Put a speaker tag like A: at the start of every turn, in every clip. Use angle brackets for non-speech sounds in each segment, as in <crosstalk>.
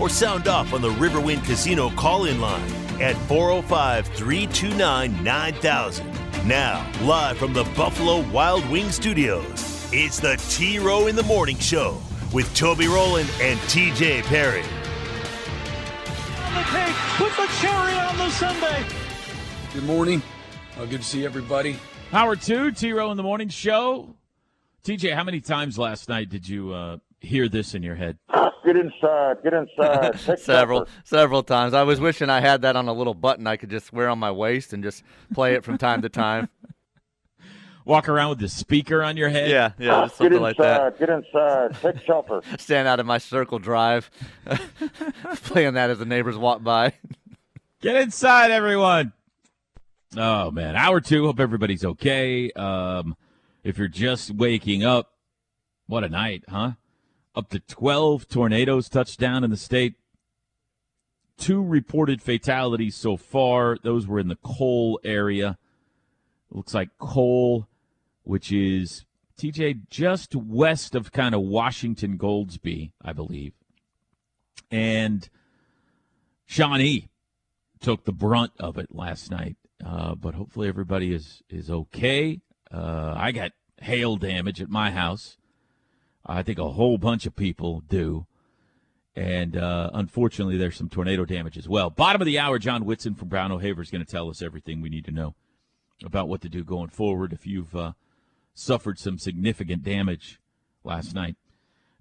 A: or sound off on the Riverwind Casino call in line at 405 329 9000. Now, live from the Buffalo Wild Wing Studios, it's the T Row in the Morning Show with Toby Rowland and TJ Perry.
B: On the cake, put the cherry on the sundae.
C: Good morning. Uh, good to see everybody.
D: Howard 2, T Row in the Morning Show. TJ, how many times last night did you uh, hear this in your head?
E: Get inside. Get inside. <laughs>
F: Several
E: cover.
F: several times. I was wishing I had that on a little button I could just wear on my waist and just play it from time to time. <laughs>
D: Walk around with the speaker on your head?
F: Yeah, yeah, just
E: Get
F: something like that.
E: inside. Get inside. Take shelter. <laughs>
F: Stand out in my circle drive, playing that as the neighbors walk by.
D: Get inside, everyone. Oh, man. Hour 2, hope everybody's okay. Um, if you're just waking up, what a night, huh? Up to 12 tornadoes touched down in the state. Two reported fatalities so far. Those were in the Cole area. Looks like Cole, which is TJ just west of kind of Washington Goldsby, I believe. And Shawnee took the brunt of it last night. Uh, but hopefully everybody is is okay. Uh, I got hail damage at my house. I think a whole bunch of people do. And uh, unfortunately, there's some tornado damage as well. Bottom of the hour, John Whitson from Brown O'Haver is going to tell us everything we need to know about what to do going forward if you've uh, suffered some significant damage last night.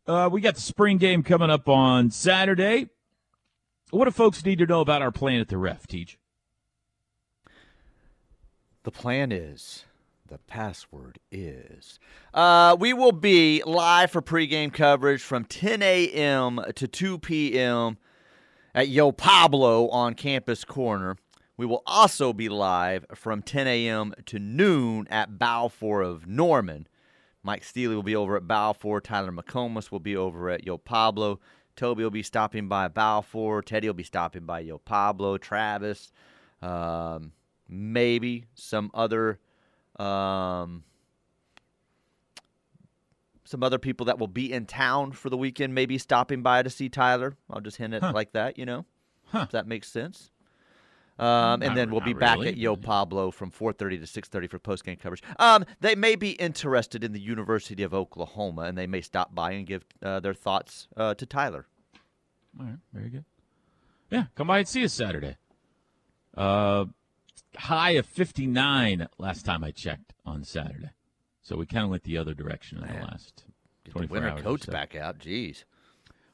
D: Uh, we got the spring game coming up on Saturday. What do folks need to know about our plan at the ref, Teach?
F: The plan is, the password is. Uh, we will be live for pregame coverage from 10 a.m. to 2 p.m. at Yo Pablo on Campus Corner. We will also be live from 10 a.m. to noon at Balfour of Norman. Mike Steely will be over at Balfour. Tyler McComas will be over at Yo Pablo. Toby will be stopping by Balfour. Teddy will be stopping by Yo Pablo. Travis. Um, maybe some other um, some other people that will be in town for the weekend maybe stopping by to see Tyler. I'll just hint it
D: Huh.
F: like that, you know.
D: Huh.
F: If that makes sense. Um, and
D: Not-
F: then we'll be back
D: really,
F: at Yo Pablo from 4:30 to 6:30 for post game coverage. Um, they may be interested in the University of Oklahoma, and they may stop by and give uh, their thoughts uh, to Tyler.
D: All right, very good. Yeah, come by and see us Saturday. Uh, high of 59 last time I checked on Saturday. So we kind of went the other direction in the
F: Man.
D: last
F: the
D: 24
F: winter
D: hours
F: coats
D: so.
F: back out. Jeez.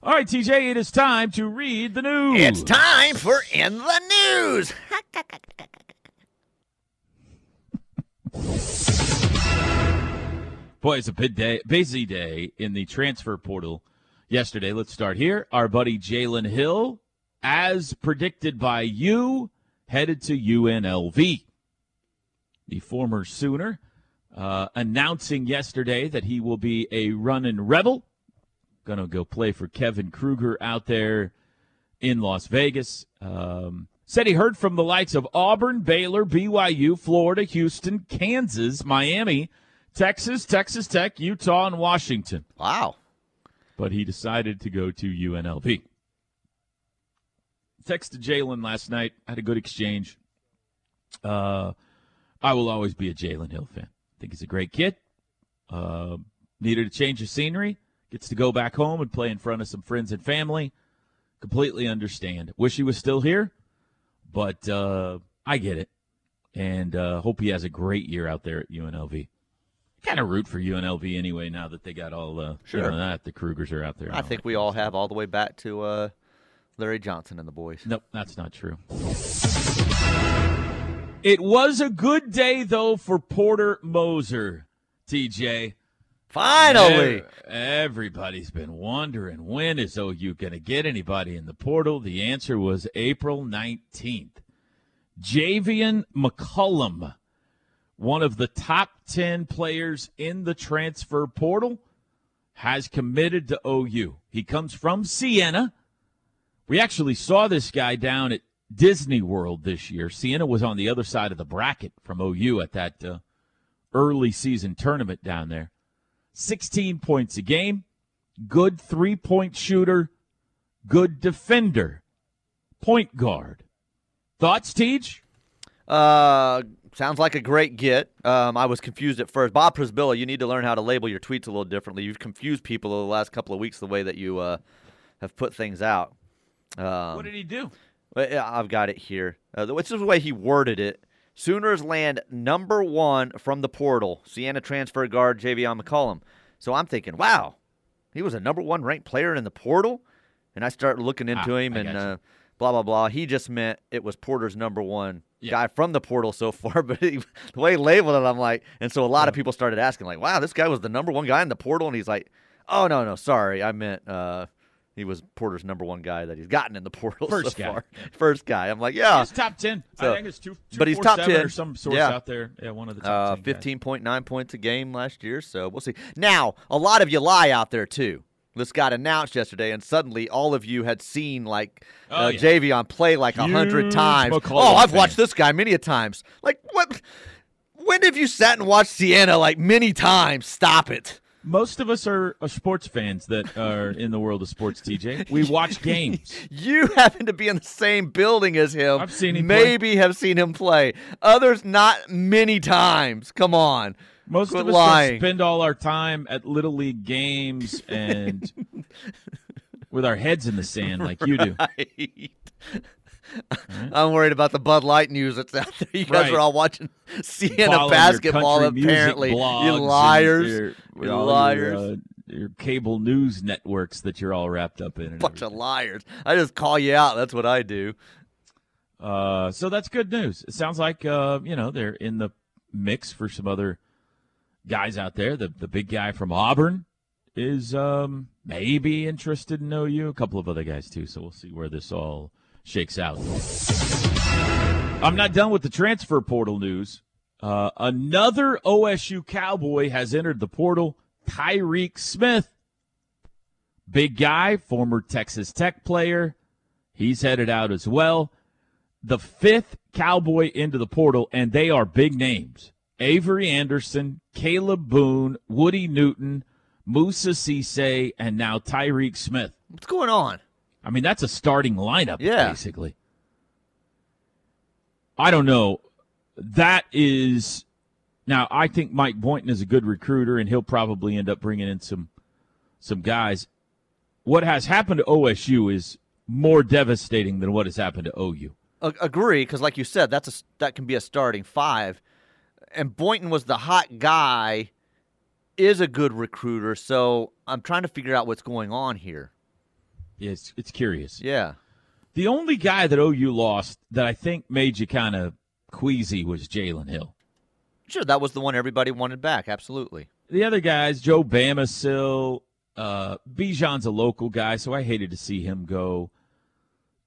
D: All right, TJ, it is time to read the news.
F: It's time for In the News. <laughs>
D: Boy, it's a big day, busy day in the transfer portal yesterday. Let's start here. Our buddy Jalen Hill, as predicted by you, headed to UNLV. The former Sooner uh, announcing yesterday that he will be a running rebel. Going to go play for Kevin Kruger out there in Las Vegas. Um, said he heard from the likes of Auburn, Baylor, BYU, Florida, Houston, Kansas, Miami, Texas, Texas Tech, Utah, and Washington.
F: Wow.
D: But he decided to go to UNLV. Texted Jalen last night. Had a good exchange. Uh, I will always be a Jalen Hill fan. think he's a great kid. Uh, needed a change of scenery. Gets to go back home and play in front of some friends and family. Completely understand. Wish he was still here, but uh, I get it. And uh, hope he has a great year out there at UNLV. Kind of root for UNLV anyway now that they got all uh,
F: Sure.
D: you know, that the Krugers are out there.
F: I think we all have all the way back to uh, Larry Johnson and the boys.
D: Nope, that's not true. It was a good day, though, for Porter Moser, TJ.
F: Finally.
D: Everybody's been wondering when is OU going to get anybody in the portal? The answer was April 19th. Javian McCollum, one of the top 10 players in the transfer portal, has committed to OU. He comes from Siena. We actually saw this guy down at Disney World this year. Siena was on the other side of the bracket from OU at that uh, early season tournament down there. 16 points a game, good three point shooter, good defender, point guard. Thoughts, Teach?
F: Uh, sounds like a great get. Um, I was confused at first. Bob Przybilla, you need to learn how to label your tweets a little differently. You've confused people over the last couple of weeks the way that you uh, have put things out. Um,
D: what did he do?
F: I've got it here. Uh, which is the way he worded it. Sooners land number one from the portal. Siena transfer guard Javian McCollum. So I'm thinking, wow, he was a number one ranked player in the portal. And I start looking into
D: Ah,
F: him
D: I
F: and uh, blah blah blah. He just meant it was Porter's number one
D: Yeah.
F: guy from the portal so far. <laughs> But he, the way he labeled it, I'm like, and so a lot of people started asking, like, wow, this guy was the number one guy in the portal, and he's like, oh no no, sorry, I meant. uh he was Porter's number one guy that he's gotten in the <laughs> portal
D: First
F: so
D: guy.
F: far. First guy. I'm like, yeah,
D: He's top 10.
F: So-
D: I think it's two, two
F: but he's top 10.
D: or some source
F: Yeah.
D: out there. Yeah, one of the top
F: uh,
D: 10
F: fifteen point nine points a game last year. So we'll see. Now, a lot of you lie out there too. This got announced yesterday, and suddenly all of you had seen like
D: Oh,
F: uh,
D: yeah.
F: Javian play like a hundred times.
D: McCollum
F: oh, I've
D: fan.
F: watched this guy many a times. Like what? When have you sat and watched Siena like many times? Stop it.
D: Most of us are, are sports fans that are in the world of sports, TJ. We watch <laughs> games.
F: You happen to be in the same building as him.
D: I've seen him play.
F: Maybe have seen him play. Others not many times. Come on.
D: Most
F: Quit
D: of us
F: lying.
D: spend all our time at little league games and <laughs> with our heads in the sand like you do.
F: Right. I'm worried about the Bud Light news that's out there. You guys
D: Right.
F: are all watching
D: Siena
F: basketball, apparently. You liars.
D: your-
F: You liars.
D: Your, uh, your cable news networks that you're all wrapped up in.
F: Bunch of liars. I just call you out. That's what I do.
D: Uh, so that's good news. It sounds like uh, you know they're in the mix for some other guys out there. The the big guy from Auburn is um, maybe interested in OU. A couple of other guys too. So we'll see where this all shakes out. I'm not done with the transfer portal news. Uh, another OSU Cowboy has entered the portal. Tyreek Smith, big guy, former Texas Tech player. He's headed out as well the fifth Cowboy into the portal, and they are big names. Avery Anderson, Caleb Boone, Woody Newton, Moussa Cisse, and now Tyreek Smith.
F: What's going on?
D: I mean, that's a starting lineup,
F: Yeah.
D: basically. I don't know. That is now. I think Mike Boynton is a good recruiter, and he'll probably end up bringing in some some guys. What has happened to OSU is more devastating than what has happened to OU.
F: A- agree, because like you said, that's a that can be a starting five. And Boynton was the hot guy, is a good recruiter. So I'm trying to figure out what's going on here.
D: Yeah, it's, it's curious.
F: Yeah.
D: The only guy that OU lost that I think made you kind of queasy was Jalen Hill.
F: Sure, that was the one everybody wanted back. Absolutely.
D: The other guys, Joe Bamisile, uh, Bijan's a local guy, so I hated to see him go.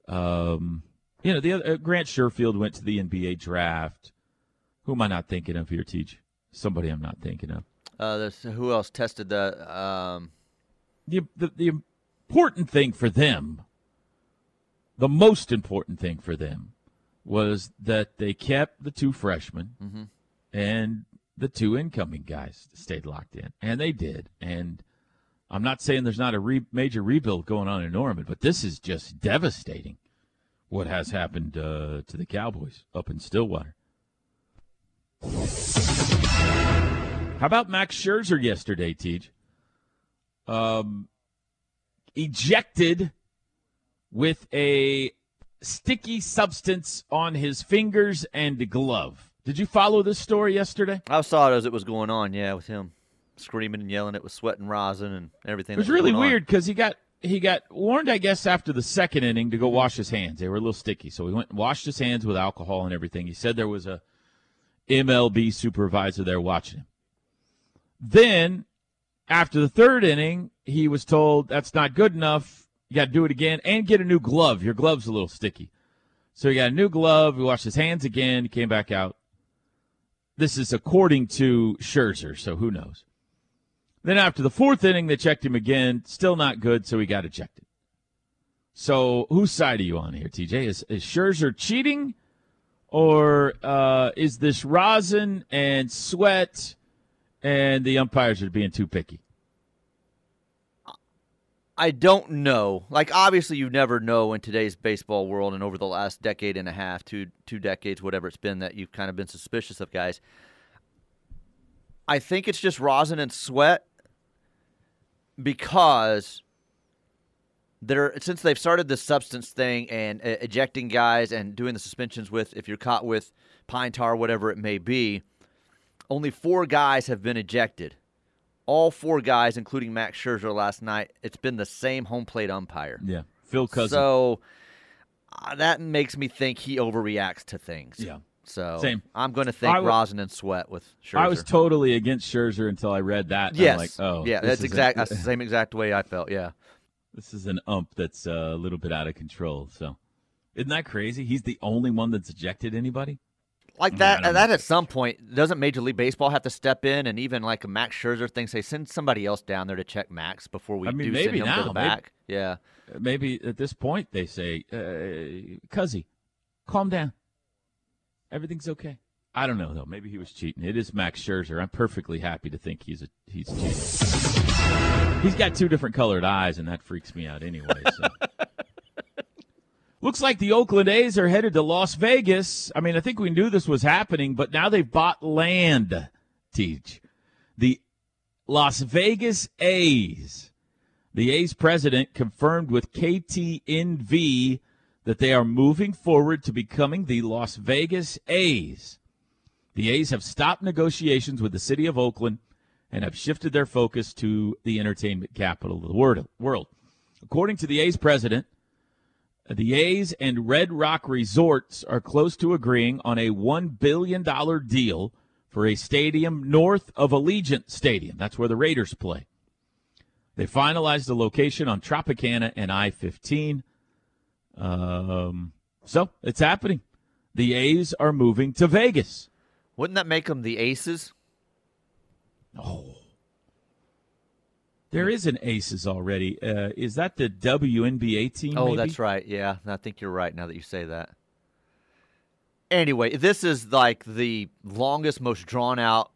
D: Um, you know, the other, uh, Grant Sherfield went to the NBA draft. Who am I not thinking of here, Teach? Somebody I'm not thinking of.
F: Uh, who else tested the? Um,
D: The, the the important thing for them, the most important thing for them, was that they kept the two freshmen and the two incoming guys stayed locked in, and they did. And I'm not saying there's not a re- major rebuild going on in Norman, but this is just devastating. What has happened uh, to the Cowboys up in Stillwater? How about Max Scherzer yesterday, Teach? Um, ejected with a sticky substance on his fingers and glove. Did you follow this story yesterday?
F: I saw it as it was going on. Yeah, with him screaming and yelling, it was sweat and rosin and everything.
D: It was
F: that
D: really weird because he got he got warned, I guess, after the second inning to go wash his hands. They were a little sticky, so he went and washed his hands with alcohol and everything. He said there was a MLB supervisor there watching him. Then after the third inning, he was told that's not good enough. You got to do it again and get a new glove. Your glove's a little sticky. So he got a new glove. He washed his hands again. He came back out. This is according to Scherzer, so who knows? Then after the fourth inning, they checked him again. Still not good, so he got ejected. So whose side are you on here, TJ? Is, is Scherzer cheating, or uh, is this rosin and sweat, and the umpires are being too picky?
F: I don't know. Like obviously you never know in today's baseball world and over the last decade and a half, two two decades, whatever it's been that you've kind of been suspicious of guys. I think it's just rosin and sweat because they're since they've started this substance thing and ejecting guys and doing the suspensions with if you're caught with pine tar whatever it may be, only 4 guys have been ejected all four guys, including Max Scherzer last night, it's been the same home plate umpire.
D: Yeah, Phil Cuzzi.
F: So uh, that makes me think he overreacts to things.
D: Yeah.
F: So
D: Same.
F: I'm going to think
D: w-
F: rosin and sweat with Scherzer.
D: I was totally against Scherzer until I read that. and I'm
F: yes.
D: like, oh,
F: yeah, that's exact. <laughs> That's the same exact way I felt. Yeah.
D: this is an ump that's uh, a little bit out of control. So, isn't that crazy? He's the only one that's ejected anybody.
F: Like that.
D: don't
F: That
D: know.
F: at some point doesn't Major League Baseball have to step in and even like a Max Scherzer thing say send somebody else down there to check Max before we
D: I mean,
F: do
D: maybe
F: send him to
D: now,
F: the
D: maybe-
F: back. Yeah.
D: Uh, Maybe at this point they say, uh, "Cuzzi, calm down. Everything's okay." I don't know though. Maybe he was cheating. It is Max Scherzer. I'm perfectly happy to think he's a he's cheating. He's got two different colored eyes, and that freaks me out anyway. So. <laughs> Looks like the Oakland A's are headed to Las Vegas. I mean, I think we knew this was happening, but now they've bought land. Teach the Las Vegas A's. The A's president confirmed with KTNV that they are moving forward to becoming the Las Vegas A's. The A's have stopped negotiations with the city of Oakland and have shifted their focus to the entertainment capital of the world. According to the A's president, the A's and Red Rock Resorts are close to agreeing on a $1 billion deal for a stadium north of Allegiant Stadium. That's where the Raiders play. They finalized the location on Tropicana and I 15. Um, so it's happening. The A's are moving to Vegas.
F: Wouldn't that make them the Aces?
D: Oh. There is an Aces already. Uh, is that the WNBA team?
F: Oh,
D: maybe?
F: that's right. Yeah, I think you're right now that you say that. Anyway, this is like the longest, most drawn out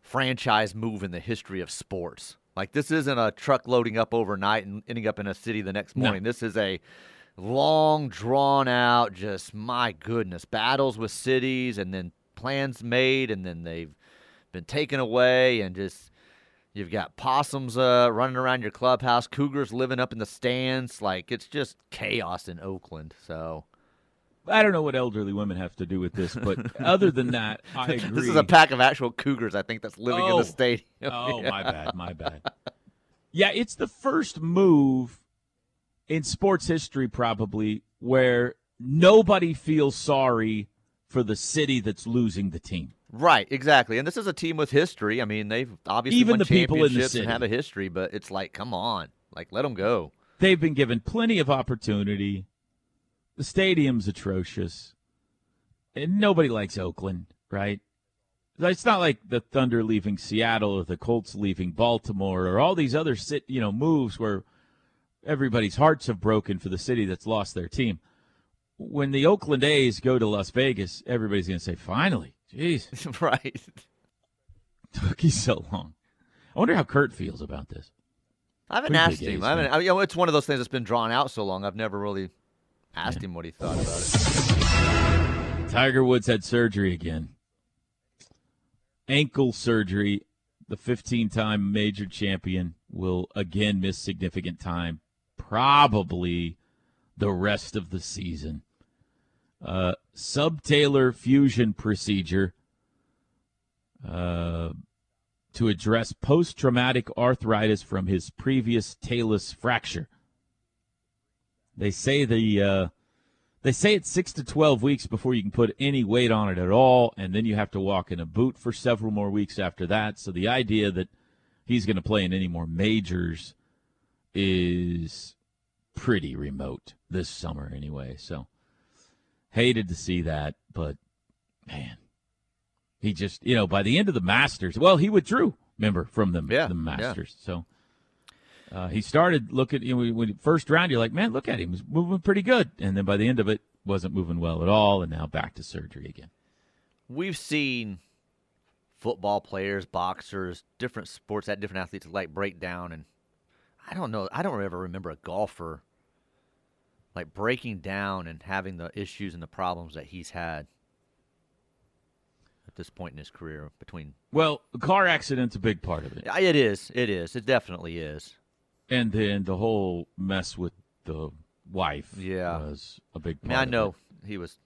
F: franchise move in the history of sports. Like, this isn't a truck loading up overnight and ending up in a city the next
D: No.
F: morning. This is a long, drawn out, just my goodness, battles with cities and then plans made and then they've been taken away and just. You've got possums uh, running around your clubhouse, cougars living up in the stands. Like it's just chaos in Oakland. So
D: I don't know what elderly women have to do with this, but <laughs> other than that, I agree.
F: this is a pack of actual cougars. I think that's living in
D: Oh.
F: the stadium.
D: Oh,
F: Yeah.
D: my <laughs> bad, my bad. Yeah, it's the first move in sports history, probably, where nobody feels sorry for the city that's losing the team.
F: Right, exactly. And this is a team with history. I mean, they've obviously
D: Even
F: won
D: the people in the
F: championships
D: city.
F: and have a history, but it's like, come on, like let them go.
D: They've been given plenty of opportunity. The stadium's atrocious. And nobody likes Oakland, right? It's not like the Thunder leaving Seattle or the Colts leaving Baltimore or all these other sit, you know, moves where everybody's hearts have broken for the city that's lost their team. When the Oakland A's go to Las Vegas, everybody's going to say, "Finally, jeez, <laughs>
F: right. <laughs>
D: took you so long." I wonder how Kurt feels about this.
F: I haven't
D: Pretty
F: asked him. I haven't. I, you know, it's one of those things that's been drawn out so long. I've never really asked him what he thought about it.
D: Tiger Woods had surgery again. Ankle surgery. The 15 time major champion will again miss significant time, probably the rest of the season. Uh, subtalar fusion procedure uh, to address post traumatic arthritis from his previous talus fracture. They say the. Uh, they say it's six to 12 weeks before you can put any weight on it at all, and then you have to walk in a boot for several more weeks after that. So the idea that he's going to play in any more majors is pretty remote this summer anyway. So hated to see that, but man, he just you know by the end of the Masters, well, he withdrew. Remember from the
F: Yeah,
D: the
F: yeah.
D: Masters, so. Uh, he started looking. You know, when first round, you're like, man, look at him, he's moving pretty good. And then by the end of it, wasn't moving well at all, and now back to surgery again.
F: We've seen football players, boxers, different sports that different athletes like break down, and I don't know. I don't ever remember a golfer like breaking down and having the issues and the problems that he's had at this point in his career. Between
D: Well, a car accident's a big part of it,
F: Yeah, it is, it is, it definitely is.
D: and then the whole mess with the wife,
F: Yeah.
D: was a big.
F: I mean, I
D: of
F: know
D: it.
F: he was.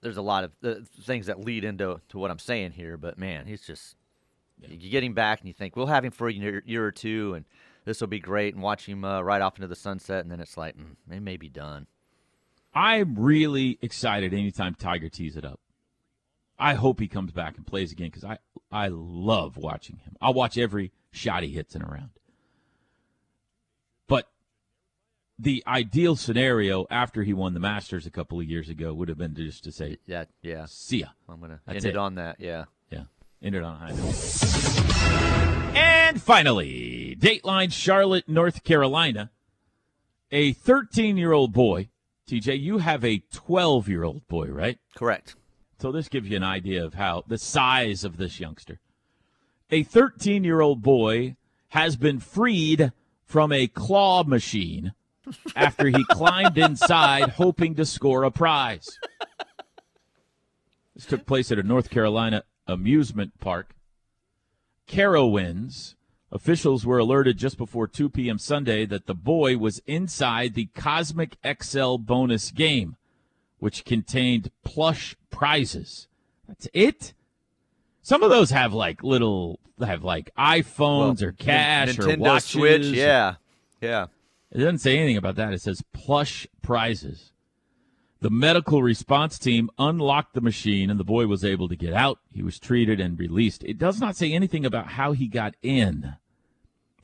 F: There's a lot of uh, things that lead into to what I'm saying here, but man, he's just. You get him back, and you think we'll have him for a year, year or two, and this will be great, and watch him uh, right off into the sunset, and then it's like mm, it may be done.
D: I'm really excited anytime Tiger tees it up. I hope he comes back and plays again because I I love watching him. I'll watch every shot he hits in a round. But the ideal scenario after he won the Masters a couple of years ago would have been just to say,
F: Yeah, yeah.
D: "See ya."
F: I'm gonna
D: That's
F: end it.
D: it.
F: on that. Yeah.
D: Yeah, ended on a high note. And finally, Dateline Charlotte, North Carolina. A 13 year old boy. TJ, you have a 12 year old boy, right?
F: Correct.
D: So this gives you an idea of how the size of this youngster. A 13 year old boy has been freed from a claw machine after he <laughs> climbed inside hoping to score a prize. This took place at a North Carolina amusement park. Carowinds. Officials were alerted just before 2 p.m. Sunday that the boy was inside the Cosmic XL bonus game, which contained plush prizes. That's it? Some of those have like little, have like iPhones or cash
F: Nintendo
D: or watches.
F: Switch. Yeah. Yeah.
D: It doesn't say anything about that. It says plush prizes. The medical response team unlocked the machine and the boy was able to get out. He was treated and released. It does not say anything about how he got in.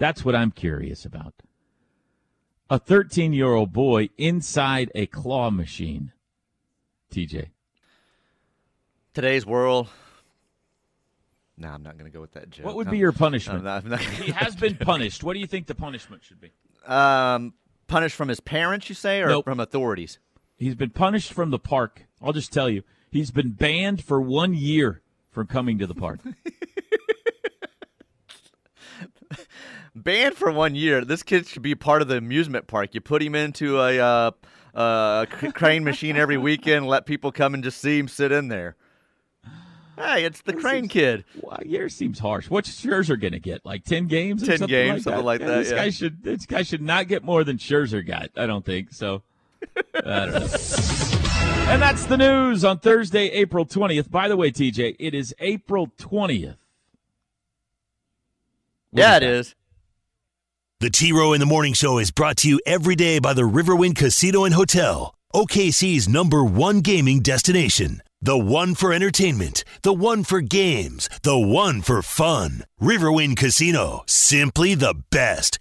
D: That's what I'm curious about. A 13 year old boy inside a claw machine. TJ.
F: Today's world. No, I'm not going to go with that joke.
D: What would
F: No.
D: be your punishment?
F: not-
D: he has been punished. What do you think the punishment should be?
F: um, punished from his parents, you say, or
D: Nope.
F: from authorities?
D: He's been punished from the park. I'll just tell you, he's been banned for one year from coming to the park. <laughs>
F: Banned for one year. This kid should be part of the amusement park. You put him into a uh, uh, crane machine every weekend. Let people come and just see him sit in there. Hey, it's the crane kid.
D: well, year seems harsh. What's Scherzer going to get? Like ten games? or
F: 10
D: something
F: games,
D: like
F: something
D: that?
F: like
D: Yeah,
F: that,
D: This
F: yeah.
D: guy should. This guy should not get more than Scherzer got. I don't think so. I don't know. <laughs> and that's the news on Thursday, April twentieth. By the way, TJ, it is April twentieth.
F: Yeah, it is.
A: The T Row in the Morning Show is brought to you every day by the Riverwind Casino and Hotel, OKC's number one gaming destination. The one for entertainment, the one for games, the one for fun. Riverwind Casino, simply the best.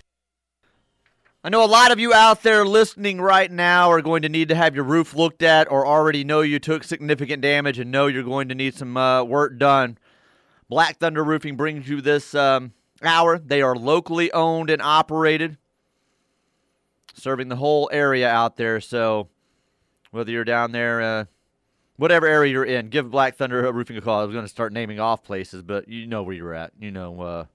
F: I know a lot of you out there listening right now are going to need to have your roof looked at or already know you took significant damage and know you're going to need some uh, work done. Black Thunder Roofing brings you this um, hour. They are locally owned and operated, serving the whole area out there. So whether you're down there, uh, whatever area you're in, give Black Thunder Roofing a call. I was going to start naming off places, but you know where you're at. You know, uh,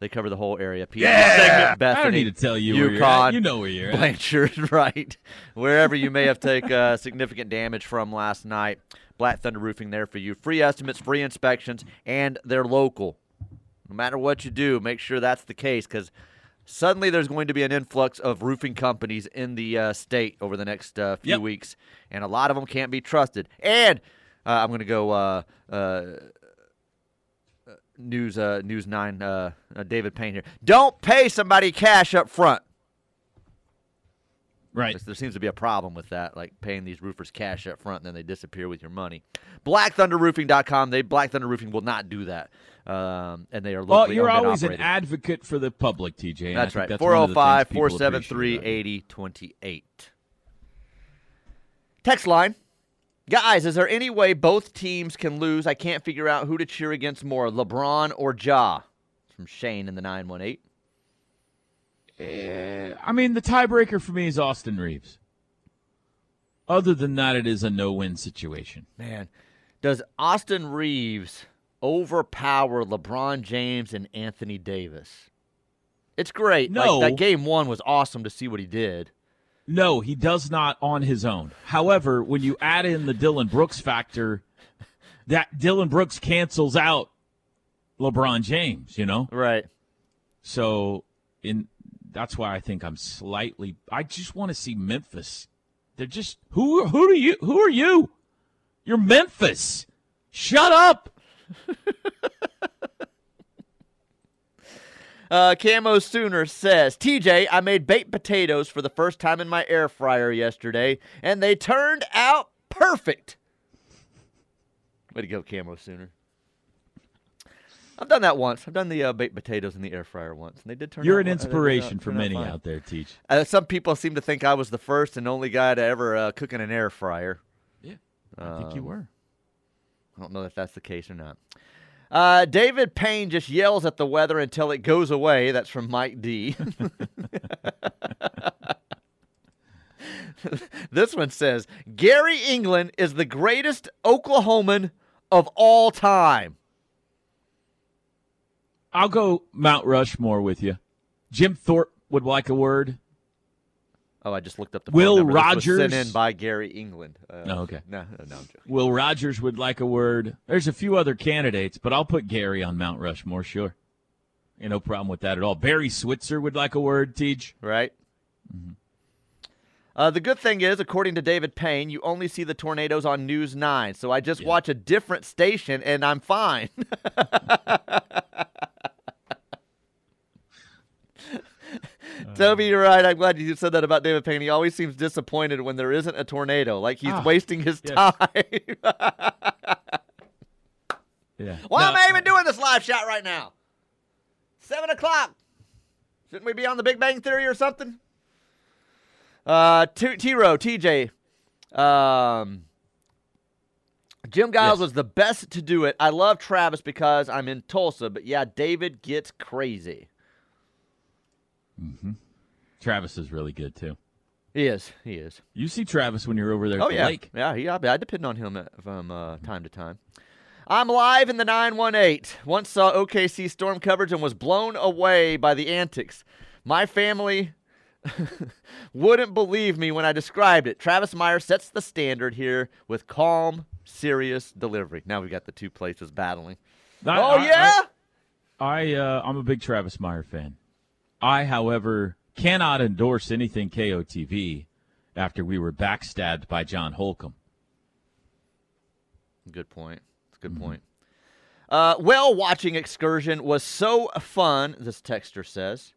F: they cover the whole area. PG segment, Bethany,
D: I don't need to tell you where you're
F: Yukon,
D: at. You know where you're at.
F: Blanchard, <laughs> right. Wherever you may have taken uh, significant damage from last night, Black Thunder Roofing there for you. Free estimates, free inspections, and they're local. No matter what you do, make sure that's the case because suddenly there's going to be an influx of roofing companies in the uh, state over the next uh, few
D: Yep.
F: weeks, and a lot of them can't be trusted. And uh, I'm going to go uh, uh, news uh, news nine uh, uh, David Payne here. Don't pay somebody cash up front.
D: Right.
F: There seems to be a problem with that, like paying these roofers cash up front and then they disappear with your money. BlackThunderRoofing.com. They Black Thunder Roofing will not do that, um, and they are
D: Well, you're always an advocate for the public, TJ.
F: That's right.
D: That's one of the things
F: 405
D: people
F: 473 8028. Text line. Guys, is there any way both teams can lose? I can't figure out who to cheer against more, LeBron or Ja. It's from Shane in the 918.
D: Eh, I mean, the tiebreaker for me is Austin Reaves. Other than that, it is a no-win situation.
F: Man, does Austin Reaves overpower LeBron James and Anthony Davis? It's great. Like,
D: No.
F: that game one was awesome to see what he did.
D: No, he does not on his own. However, when you add in the Dillon Brooks factor, that Dillon Brooks cancels out LeBron James, you know?
F: Right.
D: So in that's why I think I'm slightly I just want to see Memphis. They're just who who do you who are you? You're Memphis. Shut up. <laughs>
F: Uh, Camo Sooner says, TJ, I made baked potatoes for the first time in my air fryer yesterday, and they turned out perfect. Way to go, Camo Sooner. I've done that once. I've done the uh, baked potatoes in the air fryer once, and they did turn out.
D: You're
F: out
D: an inspiration for
F: turn out
D: many out there, Teach.
F: Uh, some people seem to think I was the first and only guy to ever uh, cook in an air fryer.
D: Yeah. I think you
F: Um,
D: were.
F: I don't know if that's the case or not. Uh, David Payne just yells at the weather until it goes away. That's from Mike D. <laughs> this one says Gary England is the greatest Oklahoman of all time.
D: I'll go Mount Rushmore with you. Jim Thorpe would like a word.
F: Oh, I just looked up the
D: Will
F: number.
D: Rogers?
F: sent in by Gary England. Uh,
D: Oh, okay.
F: No, no, no, I'm joking.
D: Will Rogers would like a word. There's a few other candidates, but I'll put Gary on Mount Rushmore, sure. Yeah, no problem with that at all. Barry Switzer would like a word, Teach.
F: right? Uh, the good thing is, according to David Payne, you only see the tornadoes on News 9. So I just watch a different station and I'm fine. <laughs> <laughs> Toby, you're right. I'm glad you said that about David Payne. He always seems disappointed when there isn't a tornado, like he's
D: Ah,
F: wasting his
D: yes.
F: time. <laughs>
D: Yeah.
F: Why
D: No,
F: am I even doing this live shot right now? Seven o'clock. Shouldn't we be on the Big Bang Theory or something? Uh, T- T-Row, TJ. Um, Jim Giles
D: Yes.
F: was the best to do it. I love Travis because I'm in Tulsa, but yeah, David gets crazy.
D: Travis is really good, too.
F: He is. He is.
D: You see Travis when you're over there
F: Oh yeah,
D: lake.
F: yeah. He, I, I depend on him uh, from uh, time to time. I'm live in the 918. Once saw OKC storm coverage and was blown away by the antics. My family <laughs> wouldn't believe me when I described it. Travis Meyer sets the standard here with calm, serious delivery. Now we've got the two places battling.
D: I-
F: oh
D: I-
F: yeah.
D: I uh, I'm a big Travis Meyer fan. I, however, cannot endorse anything KOTV after we were backstabbed by John Holcomb.
F: Good point. That's a good point. Uh, well, watching excursion was so fun. This texter says.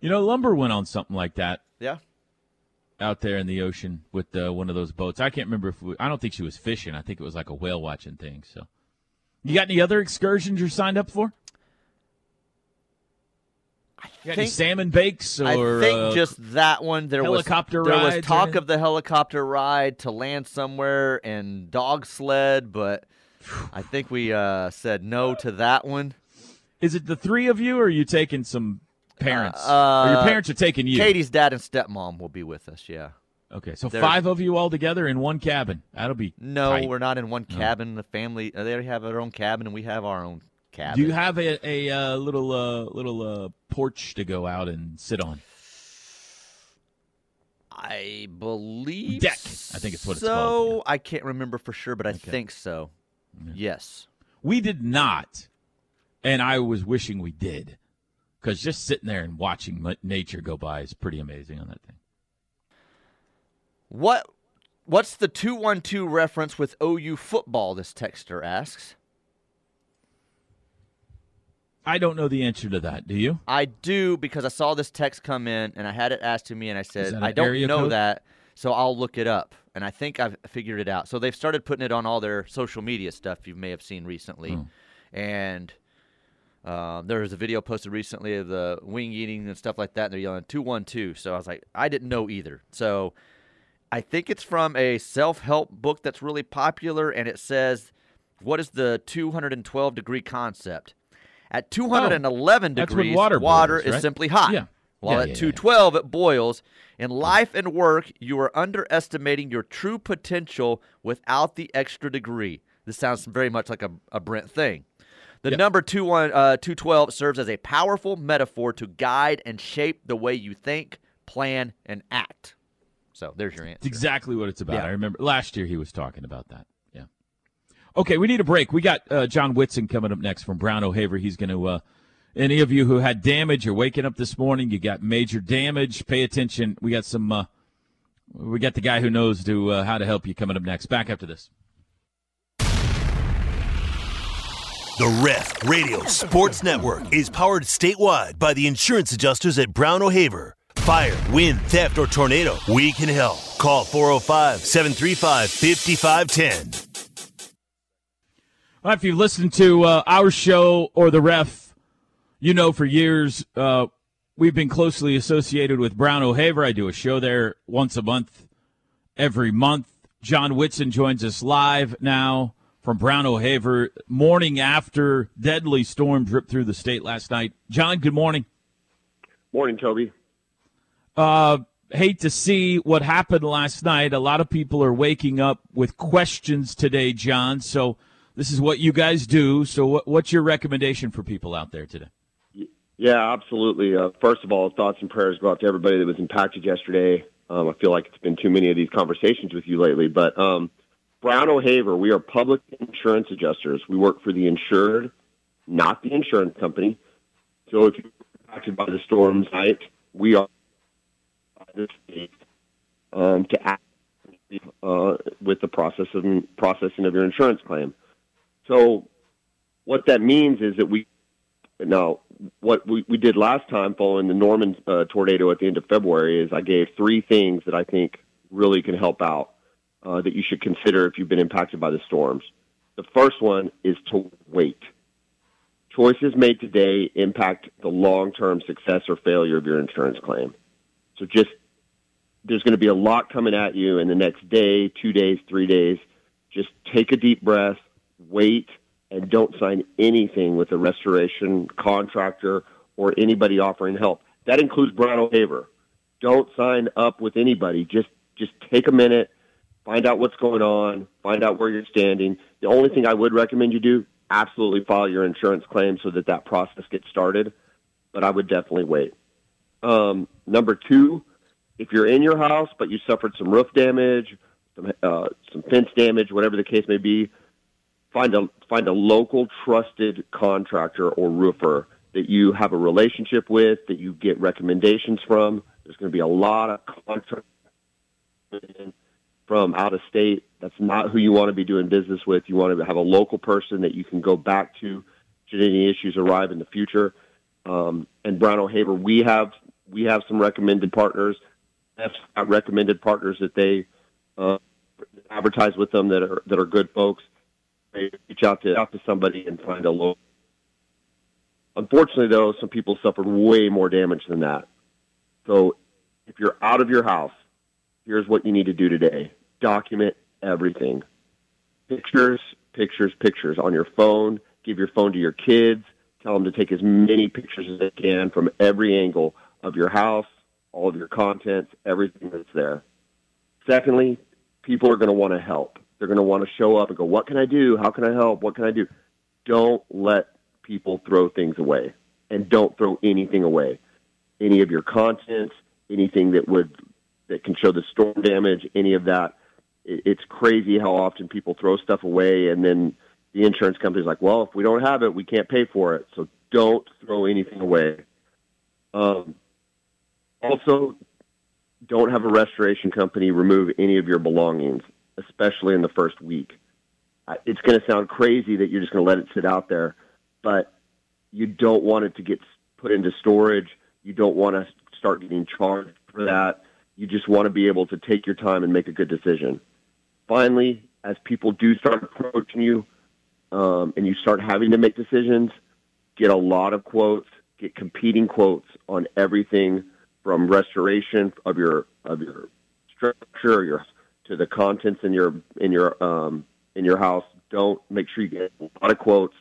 D: You know, Lumber went on something like that
F: Yeah.
D: out there in the ocean with uh, one of those boats. I can't remember if we, I don't think she was fishing. I think it was like a whale watching thing. So, you got any other excursions you're signed up for? Any
F: think-
D: salmon bakes or
F: I think
D: uh,
F: just that one. There
D: helicopter
F: was there was talk of the helicopter ride to land somewhere and dog sled, but I think we uh, said no to that one.
D: Is it the three of you, or are you taking some parents?
F: Uh,
D: or your parents are taking you?
F: Katie's dad and stepmom will be with us. Yeah.
D: Okay, so
F: They're-
D: five of you all together in one cabin. That'll be
F: No,
D: tight.
F: we're not in one cabin. The family uh, they already have their own cabin, and we have our own cabin.
D: Do you have a, a, uh little uh, little uh, porch to go out and sit on?
F: I believe
D: Deck, I think it's what it's
F: so.
D: called, yeah.
F: I can't remember for sure, but I think so. Yes.
D: We did not, and I was wishing we did, because just sitting there and watching nature go by is pretty amazing on that thing.
F: What what's the 212 reference with OU football this texter asks?
D: I don't know the answer to that. Do you?
F: I do because I saw this text come in and I had it asked to me and I said I don't know
D: code?
F: that, so I'll look it up. And I think I've figured it out. So they've started putting it on all their social media stuff you may have seen recently,
D: Hmm.
F: and um, there was a video posted recently of the wing eating and stuff like that. And they're yelling two one two. So I was like, I didn't know either. So I think it's from a self help book that's really popular, and it says, "What is the 212 degree concept?" At 211
D: Oh,
F: degrees,
D: water boils,
F: is
D: right?
F: simply hot.
D: Yeah.
F: While
D: Yeah,
F: at
D: yeah.
F: 212 it boils. In life and work, you are underestimating your true potential without the extra degree. This sounds very much like a, a Brent thing. The
D: Yep.
F: number two one, uh, 212 serves as a powerful metaphor to guide and shape the way you think, plan, and act. So there's your answer.
D: It's exactly what it's about.
F: Yeah.
D: I remember last year he was talking about that. Okay, we need a break. We got uh, John Whitson coming up next from Brown O'Haver. He's going to. Uh, any of you who had damage, you're waking up this morning, you got major damage. Pay attention. We got some. Uh, we got the guy who knows to uh, how to help you coming up next. Back after this.
A: The Ref Radio Sports Network is powered statewide by the insurance adjusters at Brown O'Haver. Fire, wind, theft, or tornado, we can help. Call 405 735 5510.
D: If you've listened to uh, our show or the ref, you know for years uh, we've been closely associated with Brown O'Haver. I do a show there once a month, every month. John Whitson joins us live now from Brown O'Haver, morning after deadly storm dripped through the state last night. John, good morning.
G: Morning, Toby.
D: Uh, hate to see what happened last night. A lot of people are waking up with questions today, John. So this is what you guys do. So what, what's your recommendation for people out there today?
G: Yeah, absolutely. Uh, first of all, thoughts and prayers go out to everybody that was impacted yesterday. Um, I feel like it's been too many of these conversations with you lately. But um, Brown O'Haver, we are public insurance adjusters. We work for the insured, not the insurance company. So if you're impacted by the storm tonight, we are um, to act uh, with the process of processing of your insurance claim. So what that means is that we now what we, we did last time following the Norman uh, tornado at the end of February is I gave three things that I think really can help out uh, that you should consider if you've been impacted by the storms. The first one is to wait. Choices made today impact the long-term success or failure of your insurance claim. So just there's going to be a lot coming at you in the next day, two days, three days. Just take a deep breath, wait, and don't sign anything with a restoration contractor or anybody offering help. That includes Brown O'Haver. Don't sign up with anybody. Just just take a minute, find out what's going on, find out where you're standing. The only thing I would recommend you do, absolutely file your insurance claim so that that process gets started. But I would definitely wait. Um, number two, if you're in your house but you suffered some roof damage, some uh, some fence damage, whatever the case may be, find a find a local trusted contractor or roofer that you have a relationship with, that you get recommendations from. There's going to be a lot of contractors from out of state. That's not who you want to be doing business with. You want to have a local person that you can go back to should any issues arrive in the future. Um, and Brown O'Haver, we have we have some recommended partners. Recommended partners that they uh, advertise with them that are that are good folks. Reach out to out to somebody and find a local. Unfortunately, though, some people suffered way more damage than that. So, if you're out of your house, here's what you need to do today: document everything. Pictures, pictures, pictures on your phone. Give your phone to your kids. Tell them to take as many pictures as they can from every angle of your house, all of your contents, everything that's there. Secondly, people are going to want to help. They're going to want to show up and go, "What can I do? How can I help? What can I do?" Don't let people throw things away, and don't throw anything away. Any of your contents, anything that would that can show the storm damage, any of that. It- It's crazy how often people throw stuff away, and then the insurance company's like, "Well, if we don't have it, we can't pay for it." So don't throw anything away. Um, also, don't have a restoration company remove any of your belongings, especially in the first week. It's going to sound crazy that you're just going to let it sit out there, but You don't want it to get put into storage. You don't want to start getting charged for that. You just want to be able to take your time and make a good decision. Finally, as people do start approaching you um, and you start having to make decisions, get a lot of quotes, get competing quotes on everything from restoration of your of your structure, your to the contents in your in your um, in your house. Don't make sure you get a lot of quotes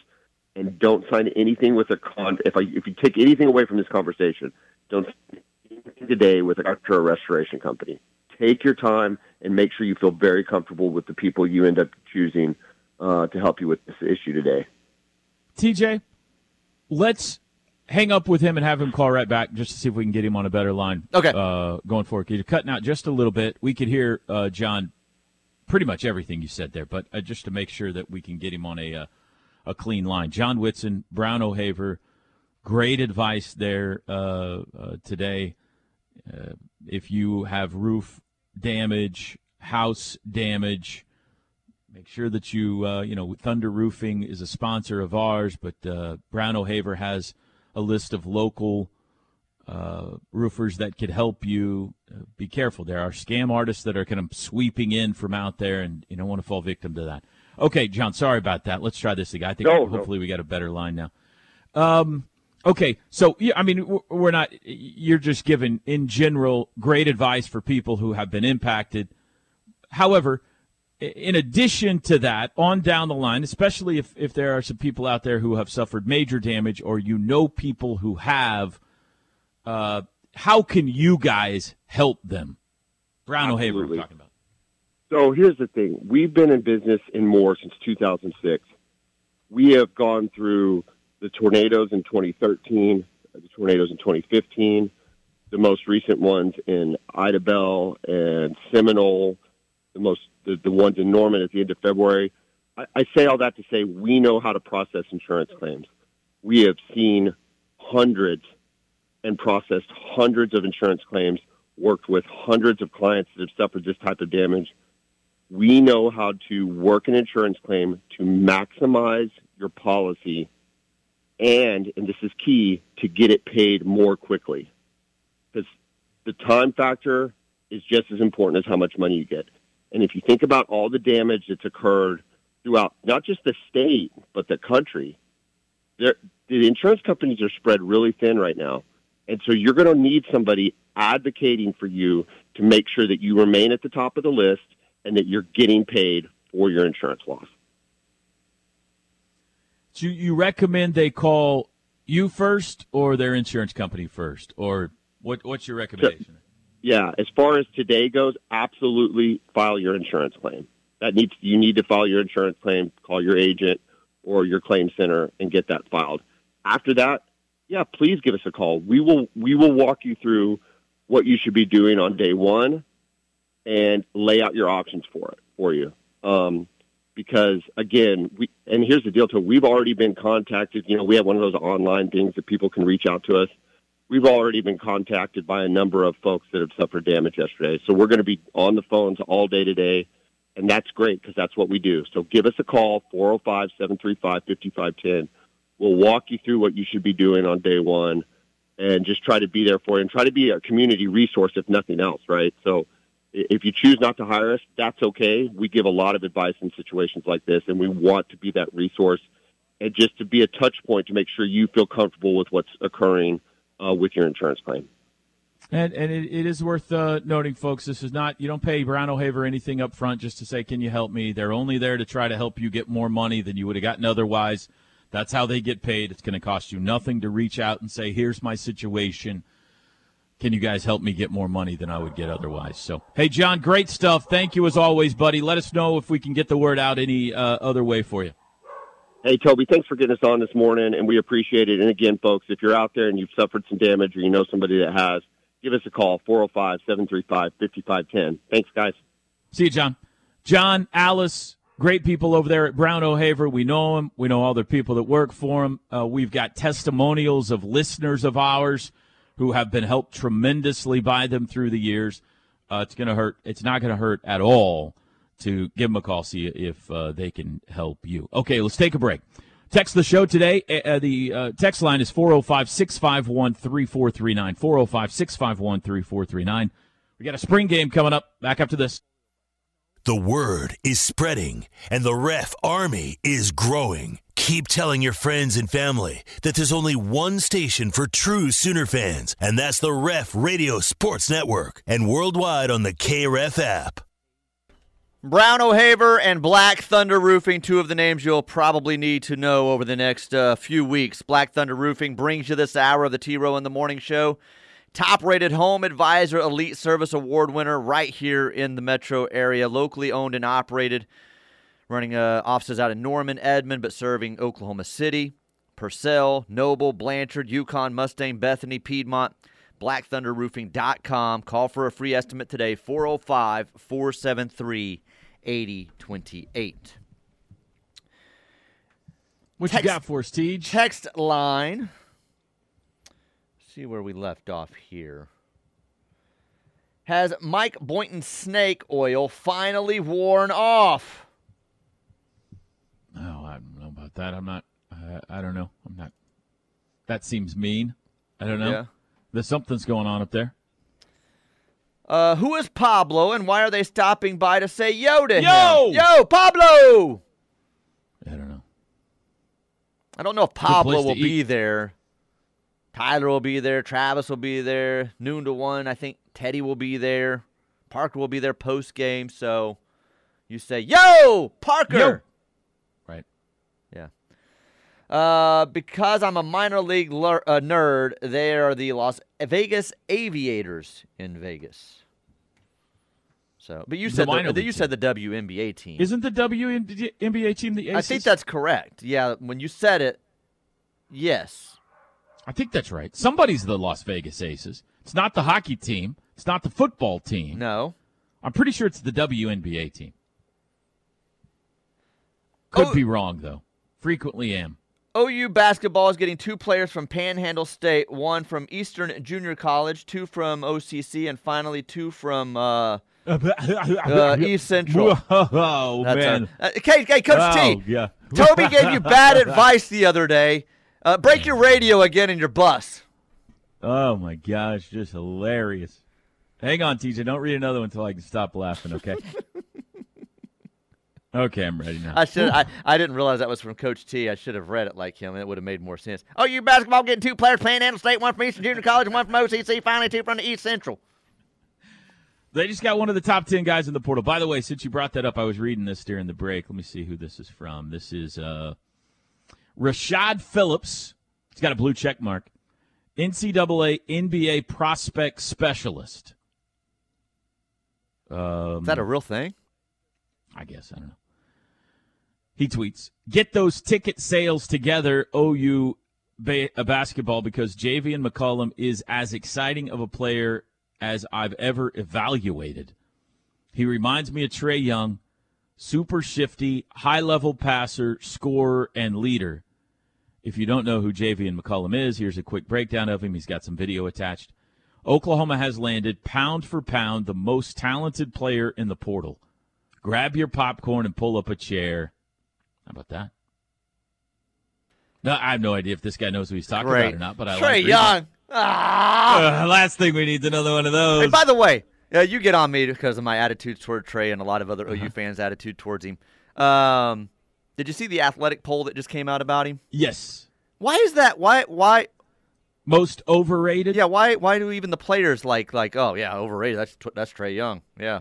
G: and don't sign anything with a con. If I if you take anything away from this conversation, don't today with a or restoration company. Take your time and make sure you feel very comfortable with the people you end up choosing uh, to help you with this issue today.
D: TJ, let's hang up with him and have him call right back just to see if we can get him on a better line.
F: Okay.
D: Uh, going forward, you're cutting out just a little bit. We could hear uh, John pretty much everything you said there, but uh, just to make sure that we can get him on a uh, a clean line. John Whitson, Brown O'Haver, great advice there uh, uh, today. if you have roof damage, house damage, make sure that you you know Thunder Roofing is a sponsor of ours, but Brown O'Haver has a list of local uh, roofers that could help you. Uh, be careful. There are scam artists that are kind of sweeping in from out there, and you don't want to fall victim to that. Okay, John, sorry about that. Let's try this again. I think
G: No, no.
D: hopefully we got a better line now. Um, okay, so yeah, I mean, we're- not. You're just giving, in general, great advice for people who have been impacted. However, in addition to that, on down the line, especially if, if there are some people out there who have suffered major damage or you know people who have, uh, how can you guys help them? Brown O'Haver, I'm talking about.
G: So here's the thing: we've been in business in Moore since 2006. We have gone through the tornadoes in 2013, the tornadoes in 2015, the most recent ones in Idabel and Seminole, the most the, the ones in Norman at the end of February. I, I say all that to say we know how to process insurance claims. We have seen hundreds and processed hundreds of insurance claims, worked with hundreds of clients that have suffered this type of damage. We know how to work an insurance claim to maximize your policy and, and this is key, to get it paid more quickly. Because the time factor is just as important as how much money you get. And if you think about all the damage that's occurred throughout not just the state, but the country, the insurance companies are spread really thin right now. And so you're going to need somebody advocating for you to make sure that you remain at the top of the list and that you're getting paid for your insurance loss.
D: So you, recommend they call you first or their insurance company first? Or what, what's your recommendation?
G: Yeah, as far as today goes, absolutely file your insurance claim. That needs you need to file your insurance claim, call your agent or your claim center and get that filed. After that, yeah, please give us a call. We will we will walk you through what you should be doing on day 1 and lay out your options for it for you. Um, because again, we and here's the deal too. We've already been contacted. You know, we have one of those online things that people can reach out to us. We've already been contacted by a number of folks that have suffered damage yesterday. So we're going to be on the phones all day today, and that's great because that's what we do. So give us a call 405-735-5510. We'll walk you through what you should be doing on day one, and just try to be there for you and try to be a community resource if nothing else. Right. So if you choose not to hire us, that's okay. We give a lot of advice in situations like this, and we want to be that resource and just to be a touch point to make sure you feel comfortable with what's occurring uh, with your insurance claim.
D: And and it, it is worth uh, noting, folks. This is not you don't pay Brown O'Haver anything up front just to say, "Can you help me?" They're only there to try to help you get more money than you would have gotten otherwise. That's how they get paid. It's going to cost you nothing to reach out and say, "Here's my situation. Can you guys help me get more money than I would get otherwise?" So, hey, John, great stuff. Thank you as always, buddy. Let us know if we can get the word out any uh, other way for you.
G: Hey, Toby, thanks for getting us on this morning, and we appreciate it. And again, folks, if you're out there and you've suffered some damage or you know somebody that has, give us a call, 405 735 5510. Thanks, guys.
D: See you, John. John, Alice, great people over there at Brown O'Haver. We know them. We know all the people that work for them. Uh, we've got testimonials of listeners of ours who have been helped tremendously by them through the years. Uh, it's going to hurt. It's not going to hurt at all to give them a call, see if uh, they can help you. Okay, let's take a break. Text the show today. Uh, the uh, text line is 405 651 3439. 405 651 3439. We got a spring game coming up. Back up to this.
A: The word is spreading, and the ref army is growing. Keep telling your friends and family that there's only one station for true Sooner fans, and that's the Ref Radio Sports Network, and worldwide on the KREF app.
F: Brown O'Haver and Black Thunder Roofing, two of the names you'll probably need to know over the next uh, few weeks. Black Thunder Roofing brings you this hour of the T Row in the Morning Show. Top rated home advisor, elite service award winner right here in the metro area, locally owned and operated, running uh, offices out in Norman, Edmond, but serving Oklahoma City, Purcell, Noble, Blanchard, Yukon, Mustang, Bethany, Piedmont. BlackThunderRoofing.com. Call for a free estimate today, 405 473 8028.
D: What
F: Text-
D: you got for us, Tej?
F: Text line. See where we left off here. Has Mike Boynton's snake oil finally worn off?
D: Oh, I don't know about that. I'm not. Uh, I don't know. I'm not. That seems mean. I don't know.
F: Yeah.
D: There's something's going on up there.
F: Uh, who is Pablo and why are they stopping by to say yo to
D: Yo!
F: him? Yo, Yo, Pablo!
D: I don't know.
F: I don't know if Pablo
D: place to
F: will be
D: eat.
F: there. Tyler will be there. Travis will be there. Noon to one. I think Teddy will be there. Parker will be there post game. So you say, "Yo, Parker."
D: Yo. Right.
F: Yeah. Uh, because I'm a minor league ler- uh, nerd, they are the Las Vegas Aviators in Vegas. So, but you said
D: minor
F: the,
D: league
F: you said the WNBA team.
D: Isn't the WNBA team the Aces?
F: I think that's correct. Yeah, when you said it, yes.
D: I think that's right. Somebody's the Las Vegas Aces. It's not the hockey team. It's not the football team.
F: No.
D: I'm pretty sure it's the WNBA team. Could
F: Oh.
D: be wrong though. Frequently am.
F: OU basketball is getting two players from Panhandle State, one from Eastern Junior College, two from OCC, and finally two from uh, <laughs> uh, East Central.
D: Oh
F: That's
D: man.
F: uh, okay, hey, Coach
D: oh,
F: T.
D: yeah.
F: Toby gave you bad <laughs> advice the other day. Uh, break your radio again in your bus.
D: Oh my gosh, just hilarious. Hang on, TJ. Don't read another one until I can stop laughing. Okay. <laughs> okay, I'm ready now.
F: I should. I, I didn't realize that was from Coach T. I should have read it like him. It would have made more sense. Oh, you basketball getting two players playing Panhandle State, one from Eastern Junior College, and one from OCC. Finally, two from the East Central.
D: They just got one of the top 10 guys in the portal. By the way, since you brought that up, I was reading this during the break. Let me see who this is from. This is uh, Rashad Phillips. He's got a blue check mark. NCAA NBA prospect specialist. Um,
F: Is that a real thing?
D: I guess. I don't know. He tweets, get those ticket sales together, OU ba- uh, basketball, because Javian McCollum is as exciting of a player as I've ever evaluated. He reminds me of Trae Young, super shifty, high level passer, scorer, and leader. If you don't know who Javian McCollum is, here's a quick breakdown of him. He's got some video attached. Oklahoma has landed pound for pound the most talented player in the portal. Grab your popcorn and pull up a chair. How about that? No, I have no idea if this guy knows who he's talking about or not, but I
F: Trae
D: like.
F: Young. Ah.
D: Uh, last thing we need is another one of those.
F: Hey, by the way, uh, you get on me because of my attitude toward Trae and a lot of other
D: Uh-huh.
F: OU fans' attitude towards him. Um, did you see the athletic poll that just came out about him?
D: yes.
F: Why is that? Why? Why?
D: Most overrated?
F: Yeah. Why? Why do even the players like like? Oh yeah, overrated. That's that's Trae Young. Yeah.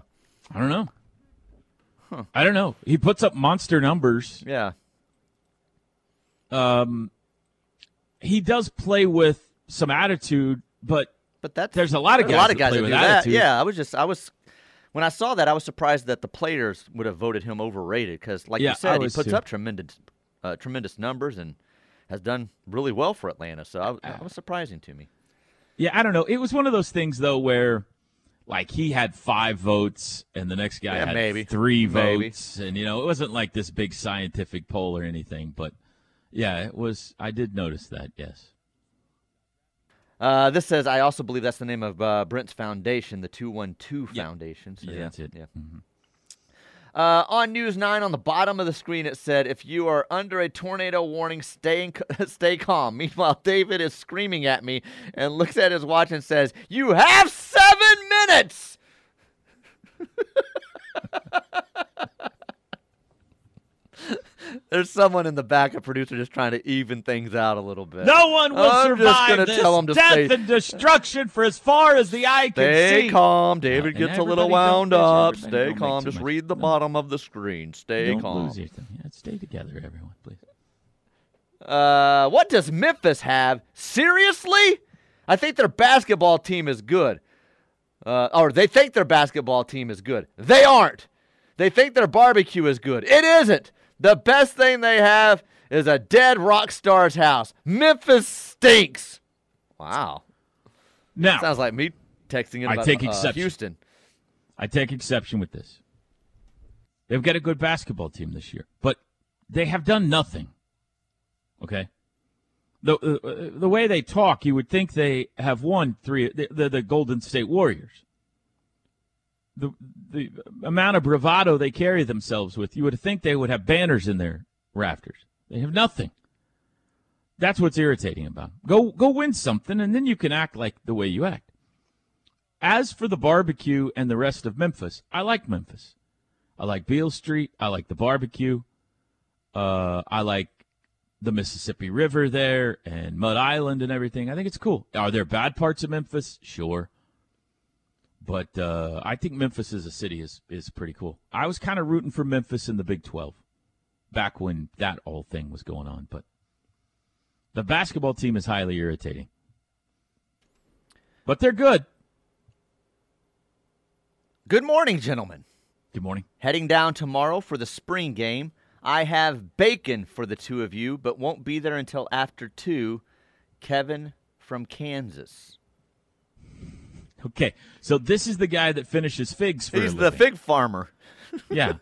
D: I don't know. I don't know. He puts up monster numbers.
F: Yeah.
D: Um, he does play with some attitude, but
F: But that's
D: There's a lot of guys
F: a lot of
D: that
F: guys that
D: with
F: do that.
D: attitude.
F: Yeah. I was just I was when I saw that I was surprised that the players would have voted him overrated because like
D: Yeah,
F: you said he puts
D: too.
F: up tremendous uh, tremendous numbers and has done really well for Atlanta. So I, that was surprising to me.
D: yeah, I don't know. It was one of those things though where like he had five votes and the next guy
F: Yeah,
D: had
F: maybe.
D: three
F: Maybe.
D: votes, and you know it wasn't like this big scientific poll or anything, but yeah, it was. I did notice that. Yes.
F: Uh, this says I also believe that's the name of uh, Brent's foundation, the two one two
D: Yeah.
F: foundation. So,
D: Yeah,
F: yeah,
D: that's it.
F: Yeah. Uh, on News 9, on the bottom of the screen, it said, if you are under a tornado warning, stay, in, <laughs> stay calm. Meanwhile, <laughs> David is screaming at me and looks at his watch and says, You have seven minutes! <laughs> <laughs> There's someone in the back, a producer, just trying to even things out a little bit.
D: No one will
F: I'm just
D: survive
F: gonna
D: this
F: tell him to
D: death
F: stay-
D: and destruction for as far as the eye can
F: Stay
D: see.
F: calm. David
D: and
F: gets a little wound up. Stay
D: don't
F: calm. Just
D: much.
F: read the
D: No.
F: bottom of the screen. Stay
D: Don't
F: calm.
D: lose your. Yeah, stay together, everyone, please.
F: Uh, what does Memphis have? Seriously? I think their basketball team is good. Uh, or they think their basketball team is good. They aren't. They think their barbecue is good. It isn't. The best thing they have is a dead rock star's house. Memphis stinks. Wow.
D: Now,
F: Sounds like me texting it
D: I
F: about
D: take
F: uh,
D: exception.
F: Houston.
D: I take exception with this. They've got a good basketball team this year, but they have done nothing. Okay. The uh, the way they talk, you would think they have won three. The, the, the Golden State Warriors. The the amount of bravado they carry themselves with, you would think they would have banners in their rafters. They have nothing. That's what's irritating about. 'em. Go go win something, and then you can act like the way you act. As for the barbecue and the rest of Memphis, I like Memphis. I like Beale Street. I like the barbecue. Uh, I like the Mississippi River there and Mud Island and everything. I think it's cool. Are there bad parts of Memphis? Sure. But uh, I think Memphis as a city is, is pretty cool. I was kind of rooting for Memphis in the Big 12 back when that whole thing was going on. But the basketball team is highly irritating. But they're good.
F: Good morning, gentlemen.
D: Good morning.
F: Heading down tomorrow for the spring game. I have bacon for the two of you, but won't be there until after two. Kevin from Kansas.
D: Okay, so this is the guy that finishes figs for
F: He's the fig farmer. <laughs>
D: Yeah.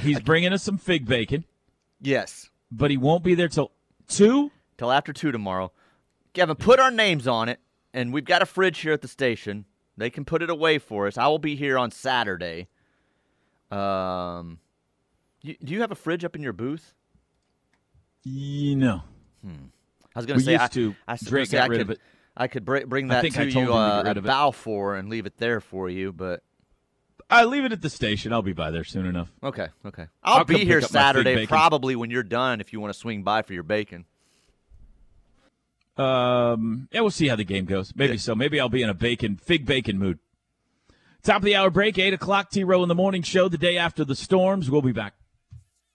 D: He's bringing us some fig bacon,
F: Yes.
D: but he won't be there till two.
F: Till after two tomorrow. Kevin, put our names on it, and we've got a fridge here at the station. They can put it away for us. I will be here on Saturday. Um, you, do you have a fridge up in your booth?
D: You know,
F: I was going
D: We
F: say
D: used
F: I,
D: to.
F: I, gonna
D: Drake got
F: I
D: rid
F: could,
D: of it.
F: I could br- bring that to you
D: to
F: uh,
D: rid
F: at. Balfour and leave it there for you, but
D: I leave it at the station. I'll be by there soon enough.
F: Okay, okay. I'll,
D: I'll
F: be here
D: pick up my fig
F: Saturday, probably when you're done. If you want to swing by for your bacon.
D: Um, yeah, we'll see how the game goes. Maybe so. Maybe I'll be in a bacon, fig bacon mood. Top of the hour break, eight o'clock. T Row in the morning show. The day after the storms. We'll be back.